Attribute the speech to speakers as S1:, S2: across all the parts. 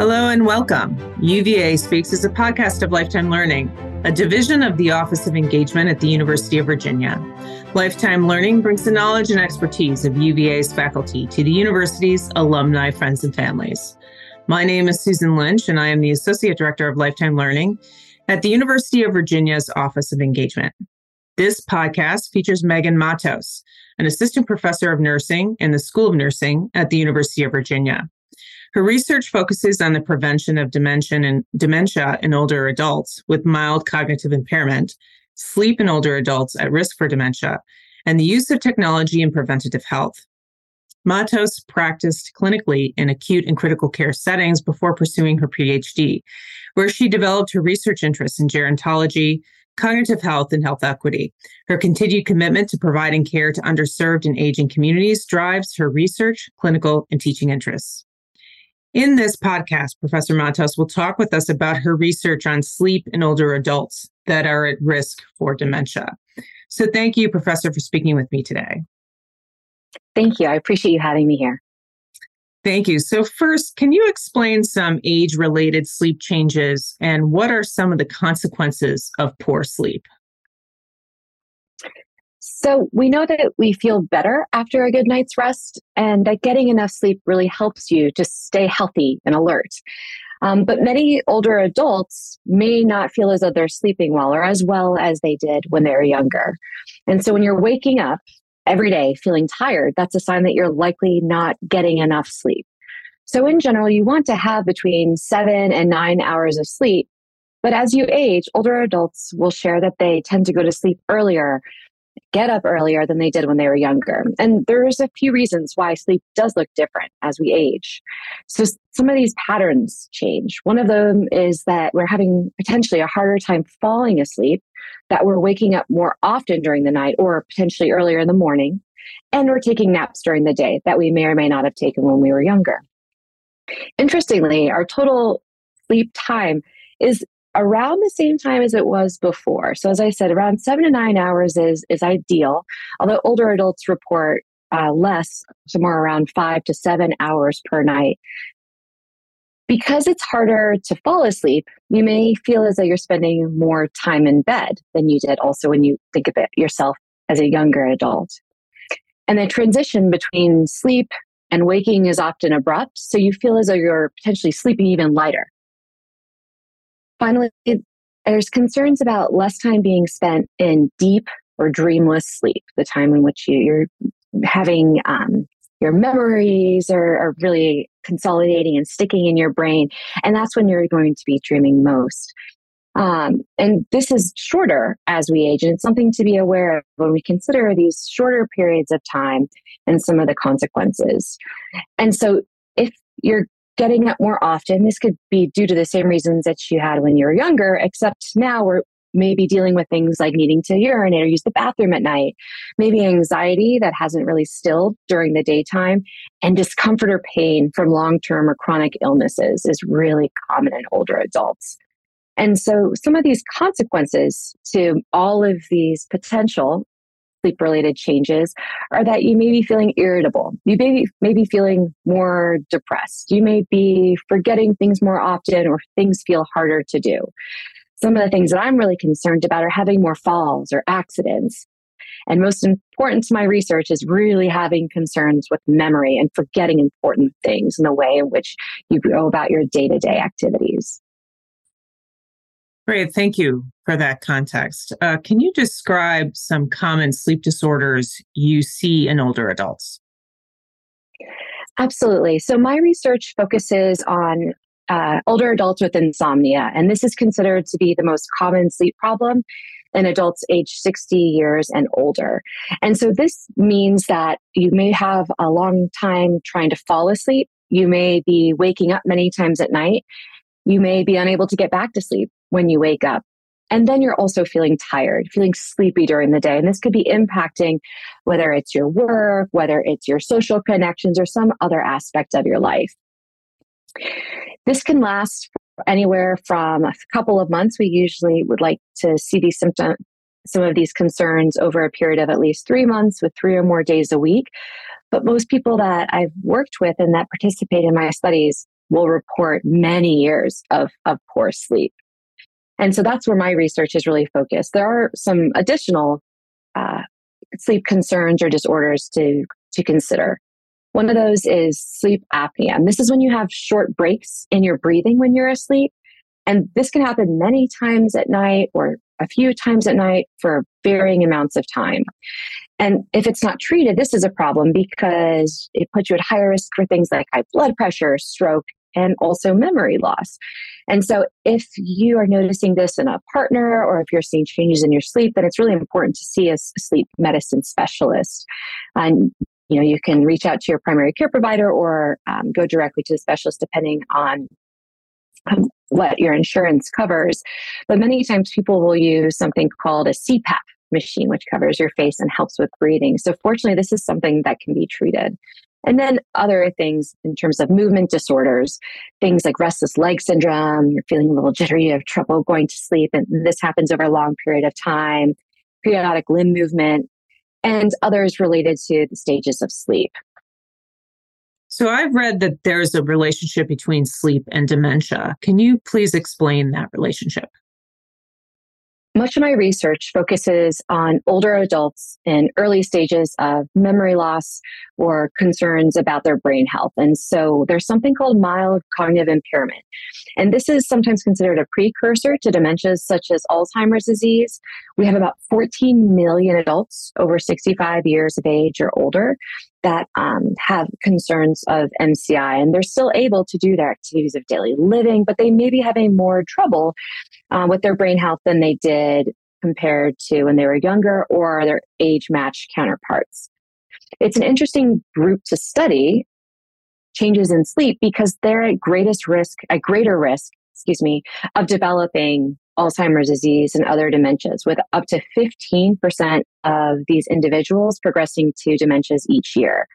S1: Hello and welcome. UVA Speaks is a podcast of Lifetime Learning, a division of the Office of Engagement at the University of Virginia. Lifetime Learning brings the knowledge and expertise of UVA's faculty to the university's alumni, friends, and families. My name is Susan Lynch, and I am the Associate Director of Lifetime Learning at the University of Virginia's Office of Engagement. This podcast features Meghan Mattos, an assistant professor of nursing in the School of Nursing at the University of Virginia. Her research focuses on the prevention of dementia and dementia in older adults with mild cognitive impairment, sleep in older adults at risk for dementia, and the use of technology in preventative health. Mattos practiced clinically in acute and critical care settings before pursuing her PhD, where she developed her research interests in gerontology, cognitive health, and health equity. Her continued commitment to providing care to underserved and aging communities drives her research, clinical, and teaching interests. In this podcast, Professor Mattos will talk with us about her research on sleep in older adults that are at risk for dementia. So, thank you, Professor, for speaking with me today.
S2: Thank you. I appreciate you having me here.
S1: Thank you. So, first, can you explain some age related sleep changes and what are some of the consequences of poor sleep?
S2: So, we know that we feel better after a good night's rest, and that getting enough sleep really helps you to stay healthy and alert. Um, but many older adults may not feel as though they're sleeping well or as well as they did when they were younger. And so, when you're waking up every day feeling tired, that's a sign that you're likely not getting enough sleep. So, in general, you want to have between seven and nine hours of sleep. But as you age, older adults will share that they tend to go to sleep earlier get up earlier than they did when they were younger. And there's a few reasons why sleep does look different as we age. So some of these patterns change. One of them is that we're having potentially a harder time falling asleep, that we're waking up more often during the night or potentially earlier in the morning, and we're taking naps during the day that we may or may not have taken when we were younger. Interestingly, our total sleep time is around the same time as it was before. So as I said, around seven to nine hours is is ideal. Although older adults report uh, less, somewhere around five to seven hours per night. Because it's harder to fall asleep, you may feel as though you're spending more time in bed than you did also when you think of it yourself as a younger adult. And the transition between sleep and waking is often abrupt, so you feel as though you're potentially sleeping even lighter Finally, there's concerns about less time being spent in deep or dreamless sleep, the time in which you, are having um, your memories are, are really consolidating and sticking in your brain. And that's when you're going to be dreaming most. Um, and this is shorter as we age, and it's something to be aware of when we consider these shorter periods of time and some of the consequences. And so, if you're getting up more often. This could be due to the same reasons that you had when you were younger, except now we're maybe dealing with things like needing to urinate or use the bathroom at night, maybe anxiety that hasn't really stilled during the daytime, and discomfort or pain from long term or chronic illnesses is really common in older adults. And so, some of these consequences to all of these potential sleep related changes are that you may be feeling irritable. You may be, may be feeling more depressed. You may be forgetting things more often or things feel harder to do. Some of the things that I'm really concerned about are having more falls or accidents. And most important to my research is really having concerns with memory and forgetting important things in the way in which you go about your day to day activities.
S1: Great. Thank you for that context. Uh, can you describe some common sleep disorders you see in older adults?
S2: Absolutely. So, my research focuses on uh, older adults with insomnia, and this is considered to be the most common sleep problem in adults age 60 years and older. And so, this means that you may have a long time trying to fall asleep. You may be waking up many times at night. You may be unable to get back to sleep when you wake up. And then you're also feeling tired, feeling sleepy during the day. And this could be impacting whether it's your work, whether it's your social connections, or some other aspect of your life. This can last anywhere from a couple of months. We usually would like to see these symptoms, some of these concerns over a period of at least three months with three or more days a week. But most people that I've worked with and that participate in my studies will report many years of, of poor sleep. And so that's where my research is really focused. There are some additional uh, sleep concerns or disorders to, to consider. One of those is sleep apnea. And this is when you have short breaks in your breathing when you're asleep. And this can happen many times at night or a few times at night for varying amounts of time. And if it's not treated, this is a problem because it puts you at higher risk for things like high blood pressure, stroke, and also memory loss. And so, if you are noticing this in a partner or if you're seeing changes in your sleep, then it's really important to see a sleep medicine specialist. And you know, you can reach out to your primary care provider or um, go directly to the specialist depending on um, what your insurance covers. But many times people will use something called a CPAP machine, which covers your face and helps with breathing. So, fortunately, this is something that can be treated. And then other things in terms of movement disorders, things like restless leg syndrome, you're feeling a little jittery, you have trouble going to sleep, and this happens over a long period of time, periodic limb movement, and others related to the stages of sleep.
S1: So I've read that there's a relationship between sleep and dementia. Can you please explain that relationship?
S2: Much of my research focuses on older adults in early stages of memory loss or concerns about their brain health. And so there's something called mild cognitive impairment. And this is sometimes considered a precursor to dementias such as Alzheimer's disease. We have about 14 million adults over 65 years of age or older that um, have concerns of MCI, and they're still able to do their activities of daily living, but they may be having more trouble uh, with their brain health than they did compared to when they were younger or their age matched counterparts. It's an interesting group to study changes in sleep because they're at greatest risk, at greater risk, excuse me, of developing Alzheimer's disease and other dementias, with up to 15% of these individuals progressing to dementias each year.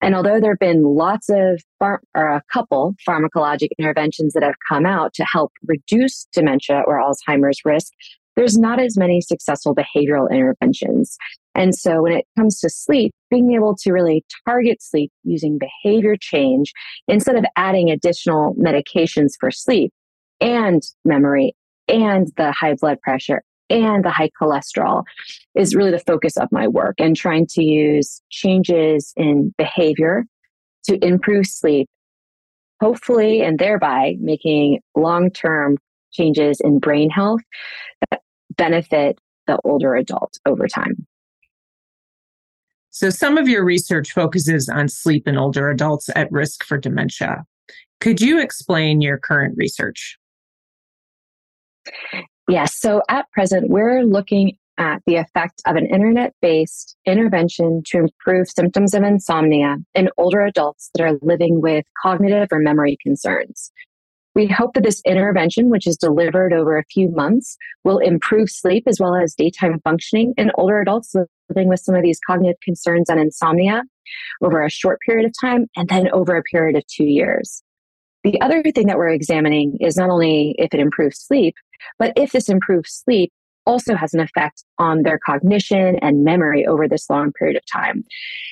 S2: And although there have been lots of, or a couple pharmacologic interventions that have come out to help reduce dementia or Alzheimer's risk, there's not as many successful behavioral interventions. And so when it comes to sleep, being able to really target sleep using behavior change instead of adding additional medications for sleep and memory and the high blood pressure and the high cholesterol is really the focus of my work and trying to use changes in behavior to improve sleep, hopefully, and thereby making long term changes in brain health that benefit the older adult over time.
S1: So, some of your research focuses on sleep in older adults at risk for dementia. Could you explain your current research?
S2: Yes. So at present, we're looking at the effect of an internet based intervention to improve symptoms of insomnia in older adults that are living with cognitive or memory concerns. We hope that this intervention, which is delivered over a few months, will improve sleep as well as daytime functioning in older adults living with some of these cognitive concerns and insomnia over a short period of time and then over a period of two years. The other thing that we're examining is not only if it improves sleep, but if this improved sleep also has an effect on their cognition and memory over this long period of time.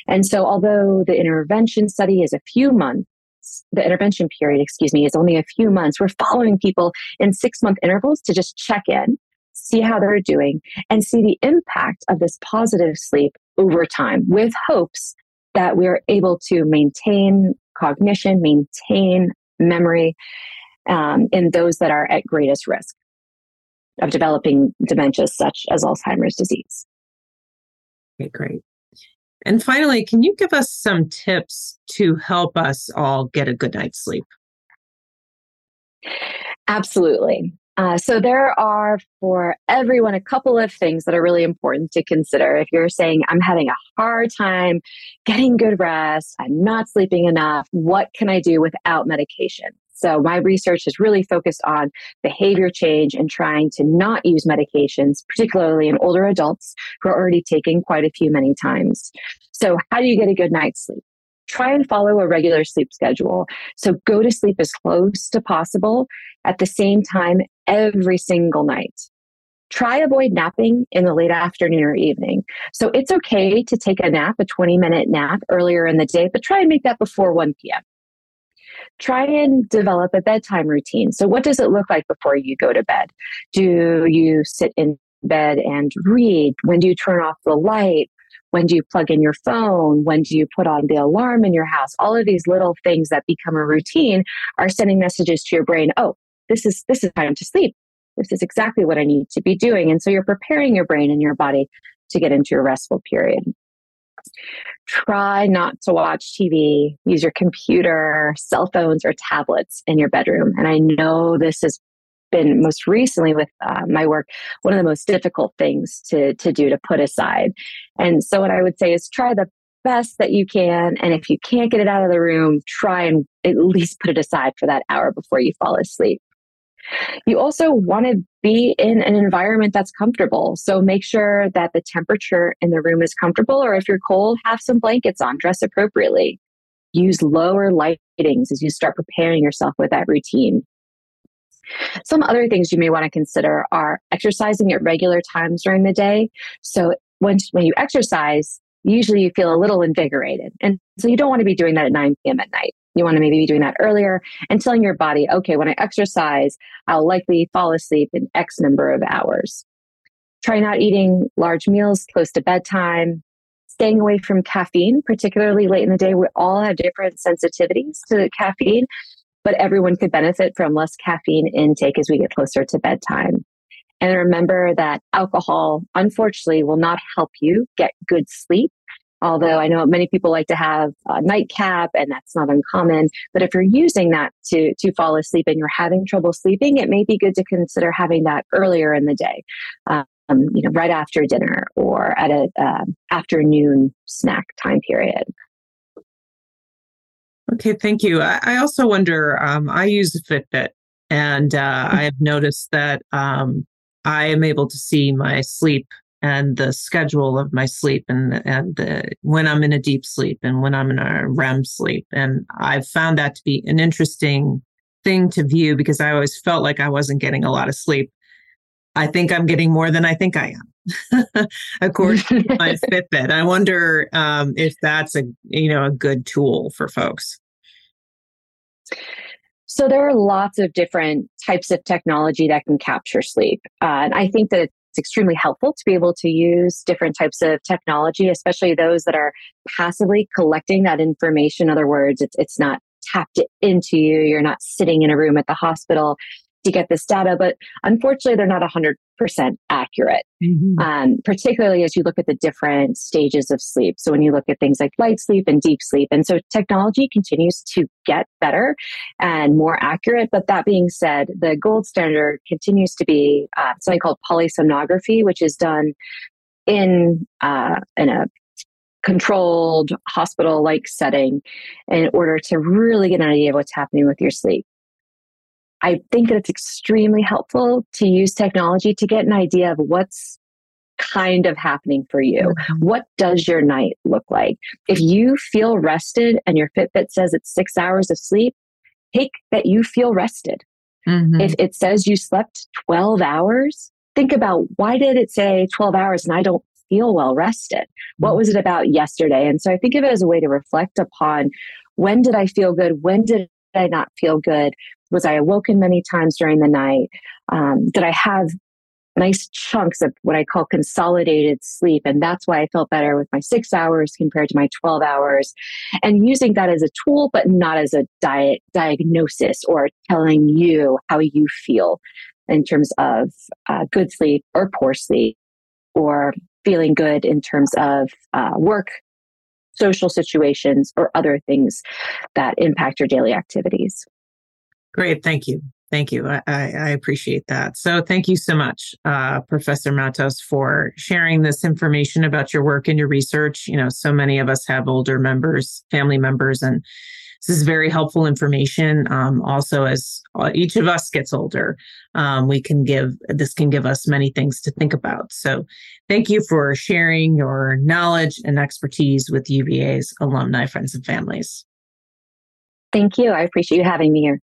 S2: And so, although the intervention study is a few months, the intervention period, excuse me, is only a few months, we're following people in six month intervals to just check in, see how they're doing, and see the impact of this positive sleep over time with hopes that we're able to maintain cognition, maintain memory um, in those that are at greatest risk of developing dementia such as Alzheimer's disease.
S1: Okay, great. And finally, can you give us some tips to help us all get a good night's sleep?
S2: Absolutely. Uh, so, there are for everyone a couple of things that are really important to consider. If you're saying, I'm having a hard time getting good rest, I'm not sleeping enough, what can I do without medication? So my research is really focused on behavior change and trying to not use medications, particularly in older adults who are already taking quite a few many times. So how do you get a good night's sleep? Try and follow a regular sleep schedule. So go to sleep as close to possible at the same time every single night try avoid napping in the late afternoon or evening. So it's okay to take a nap, a 20 minute nap earlier in the day, but try and make that before 1 p.m. try and develop a bedtime routine. So, what does it look like before you go to bed? Do you sit in bed and read? When do you turn off the light? When do you plug in your phone? When do you put on the alarm in your house? All of these little things that become a routine are sending messages to your brain. Oh, this is this is time to sleep. This is exactly what I need to be doing. And so you're preparing your brain and your body to get into a restful period. Try not to watch TV, use your computer, cell phones, or tablets in your bedroom. And I know this has been most recently with uh, my work one of the most difficult things to to do to put aside. And so what I would say is try the best that you can and if you can't get it out of the room, try and at least put it aside for that hour before you fall asleep. You also want to be in an environment that's comfortable. So make sure that the temperature in the room is comfortable, or if you're cold, have some blankets on, dress appropriately. Use lower lightings as you start preparing yourself with that routine. Some other things you may want to consider are exercising at regular times during the day. So when, when you exercise, usually you feel a little invigorated. And so you don't want to be doing that at 9 p.m. at night. You want to maybe be doing that earlier and telling your body, okay, when I exercise, I'll likely fall asleep in X number of hours. Try not eating large meals close to bedtime, staying away from caffeine, particularly late in the day. We all have different sensitivities to caffeine but everyone could benefit from less caffeine intake as we get closer to bedtime. And remember that alcohol, unfortunately, will not help you get good sleep. Although I know many people like to have a nightcap and that's not uncommon. But if you're using that to, to fall asleep and you're having trouble sleeping, it may be good to consider having that earlier in the day. Um, you know, right after dinner or at a uh, afternoon snack time period.
S1: Okay, thank you. I, I also wonder. Um, I use Fitbit, and uh, I have noticed that um, I am able to see my sleep and the schedule of my sleep, and and the, when I'm in a deep sleep and when I'm in a REM sleep, and I've found that to be an interesting thing to view because I always felt like I wasn't getting a lot of sleep. I think I'm getting more than I think I am, according to my Fitbit. I wonder um, if that's a you know a good tool for folks.
S2: So there are lots of different types of technology that can capture sleep, uh, and I think that it's extremely helpful to be able to use different types of technology, especially those that are passively collecting that information. In other words, it's it's not tapped into you. You're not sitting in a room at the hospital to get this data, but unfortunately, they're not 100% accurate, mm-hmm. um, particularly as you look at the different stages of sleep. So, when you look at things like light sleep and deep sleep. And so, technology continues to get better and more accurate. But that being said, the gold standard continues to be uh, something called polysomnography, which is done in, uh, in a controlled hospital like setting in order to really get an idea of what's happening with your sleep. I think that it's extremely helpful to use technology to get an idea of what's kind of happening for you. Mm-hmm. What does your night look like? If you feel rested and your Fitbit says it's six hours of sleep, take that you feel rested. Mm-hmm. If it says you slept 12 hours, think about why did it say 12 hours and I don't feel well rested? What mm-hmm. was it about yesterday? And so I think of it as a way to reflect upon when did I feel good? When did I not feel good? Was I awoken many times during the night? Um, did I have nice chunks of what I call consolidated sleep? And that's why I felt better with my six hours compared to my 12 hours. And using that as a tool, but not as a diet diagnosis or telling you how you feel in terms of uh, good sleep or poor sleep or feeling good in terms of uh, work social situations or other things that impact your daily activities.
S1: Great. Thank you. Thank you. I, I, appreciate that. So, thank you so much, uh, Professor Mattos, for sharing this information about your work and your research. You know, so many of us have older members, family members, and this is very helpful information. Um, also, as uh, each of us gets older, um, we can give this can give us many things to think about. So, thank you for sharing your knowledge and expertise with UVA's alumni, friends, and families.
S2: Thank you. I appreciate you having me here.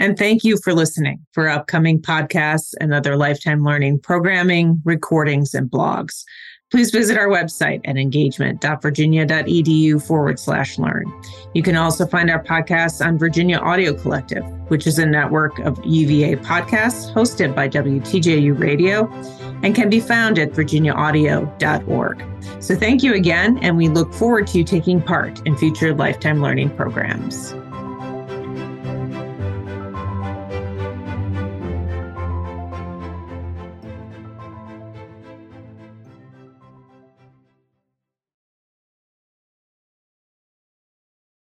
S1: And thank you for listening for upcoming podcasts and other lifetime learning programming, recordings, and blogs. please visit our website at engagement.virginia.edu forward slash learn. You can also find our podcasts on Virginia Audio Collective, which is a network of UVA podcasts hosted by WTJU Radio and can be found at virginiaaudio.org. So thank you again, and we look forward to you taking part in future lifetime learning programs.